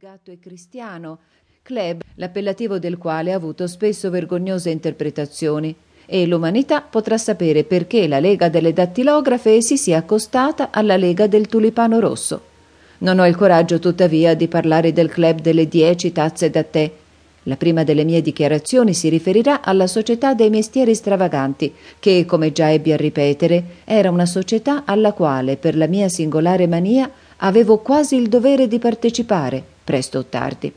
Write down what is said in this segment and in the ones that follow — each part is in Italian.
Gatto e Cristiano, club l'appellativo del quale ha avuto spesso vergognose interpretazioni, e l'umanità potrà sapere perché la Lega delle dattilografe si sia accostata alla Lega del tulipano rosso. Non ho il coraggio, tuttavia, di parlare del club delle dieci tazze da tè. La prima delle mie dichiarazioni si riferirà alla Società dei Mestieri Stravaganti, che, come già ebbi a ripetere, era una società alla quale, per la mia singolare mania, avevo quasi il dovere di partecipare, presto o tardi.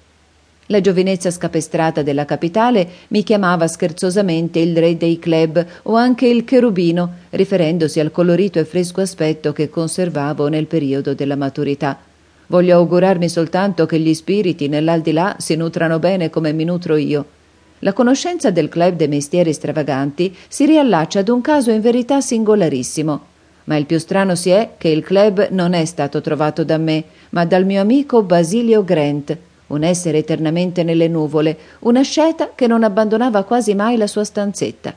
La giovinezza scapestrata della capitale mi chiamava scherzosamente il re dei club o anche il cherubino, riferendosi al colorito e fresco aspetto che conservavo nel periodo della maturità. Voglio augurarmi soltanto che gli spiriti nell'aldilà si nutrano bene come mi nutro io. La conoscenza del club dei mestieri stravaganti si riallaccia ad un caso in verità singolarissimo. Ma il più strano si è che il club non è stato trovato da me, ma dal mio amico Basilio Grant, un essere eternamente nelle nuvole, una sceta che non abbandonava quasi mai la sua stanzetta.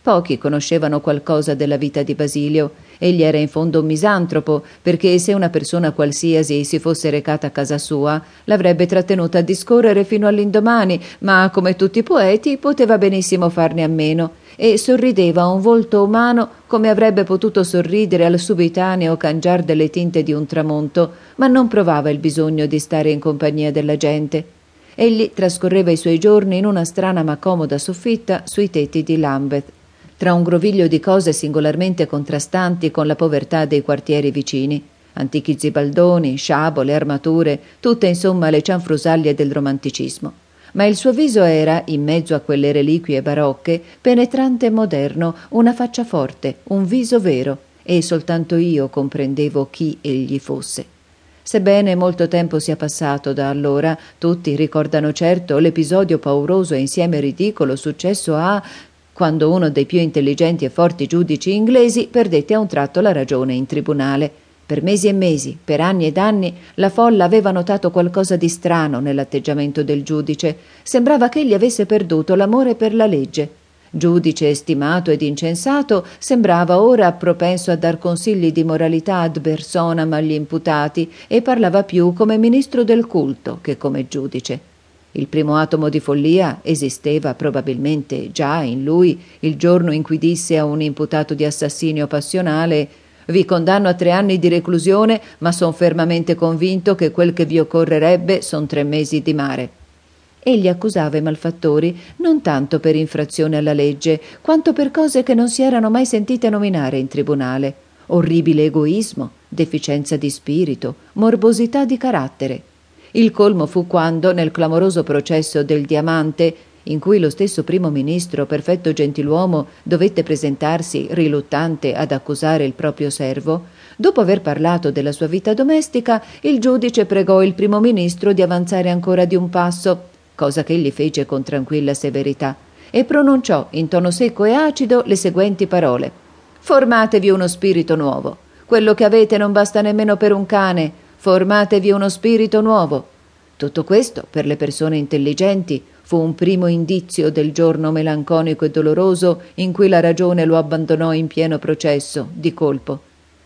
Pochi conoscevano qualcosa della vita di Basilio. Egli era in fondo un misantropo, perché se una persona qualsiasi si fosse recata a casa sua, l'avrebbe trattenuta a discorrere fino all'indomani, ma come tutti i poeti poteva benissimo farne a meno, e sorrideva a un volto umano come avrebbe potuto sorridere al subitaneo cangiar delle tinte di un tramonto, ma non provava il bisogno di stare in compagnia della gente. Egli trascorreva i suoi giorni in una strana ma comoda soffitta sui tetti di Lambeth, tra un groviglio di cose singolarmente contrastanti con la povertà dei quartieri vicini. Antichi zibaldoni, sciabole, armature, tutte insomma le cianfrusaglie del romanticismo ma il suo viso era, in mezzo a quelle reliquie barocche, penetrante e moderno, una faccia forte, un viso vero, e soltanto io comprendevo chi egli fosse. Sebbene molto tempo sia passato da allora, tutti ricordano certo l'episodio pauroso e insieme ridicolo successo a quando uno dei più intelligenti e forti giudici inglesi perdette a un tratto la ragione in tribunale. Per mesi e mesi, per anni ed anni, la folla aveva notato qualcosa di strano nell'atteggiamento del giudice. Sembrava che egli avesse perduto l'amore per la legge. Giudice stimato ed incensato, sembrava ora propenso a dar consigli di moralità ad personam agli imputati e parlava più come ministro del culto che come giudice. Il primo atomo di follia esisteva probabilmente già in lui il giorno in cui disse a un imputato di assassinio passionale vi condanno a tre anni di reclusione, ma son fermamente convinto che quel che vi occorrerebbe son tre mesi di mare. Egli accusava i malfattori non tanto per infrazione alla legge, quanto per cose che non si erano mai sentite nominare in tribunale. Orribile egoismo, deficienza di spirito, morbosità di carattere. Il colmo fu quando, nel clamoroso processo del diamante, in cui lo stesso primo ministro, perfetto gentiluomo, dovette presentarsi riluttante ad accusare il proprio servo, dopo aver parlato della sua vita domestica, il giudice pregò il primo ministro di avanzare ancora di un passo, cosa che egli fece con tranquilla severità, e pronunciò in tono secco e acido le seguenti parole Formatevi uno spirito nuovo. Quello che avete non basta nemmeno per un cane. Formatevi uno spirito nuovo. Tutto questo, per le persone intelligenti, fu un primo indizio del giorno melanconico e doloroso in cui la ragione lo abbandonò in pieno processo, di colpo.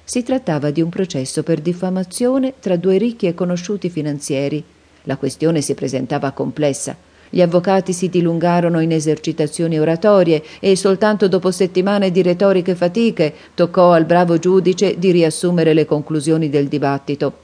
Si trattava di un processo per diffamazione tra due ricchi e conosciuti finanzieri. La questione si presentava complessa. Gli avvocati si dilungarono in esercitazioni oratorie e soltanto dopo settimane di retoriche fatiche toccò al bravo giudice di riassumere le conclusioni del dibattito.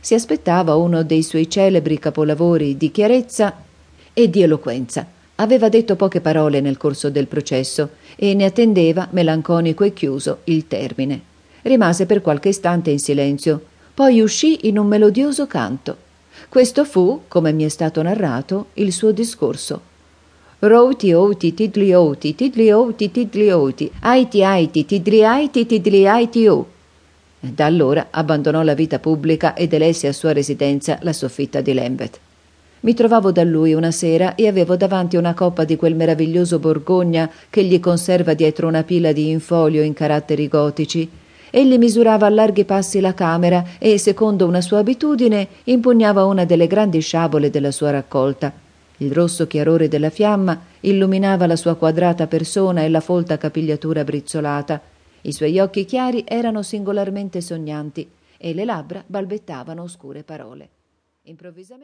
Si aspettava uno dei suoi celebri capolavori di chiarezza e di eloquenza. Aveva detto poche parole nel corso del processo e ne attendeva, melanconico e chiuso, il termine. Rimase per qualche istante in silenzio, poi uscì in un melodioso canto. Questo fu, come mi è stato narrato, il suo discorso. Routi outi tidli outi tidli outi tidli outi aiti aiti tidli aiti tidli aiti o. Da allora abbandonò la vita pubblica ed elesse a sua residenza la soffitta di Lambeth. Mi trovavo da lui una sera e avevo davanti una coppa di quel meraviglioso Borgogna che gli conserva dietro una pila di infolio in caratteri gotici. Egli misurava a larghi passi la camera e, secondo una sua abitudine, impugnava una delle grandi sciabole della sua raccolta. Il rosso chiarore della fiamma illuminava la sua quadrata persona e la folta capigliatura brizzolata. I suoi occhi chiari erano singolarmente sognanti e le labbra balbettavano oscure parole. Improvvisamente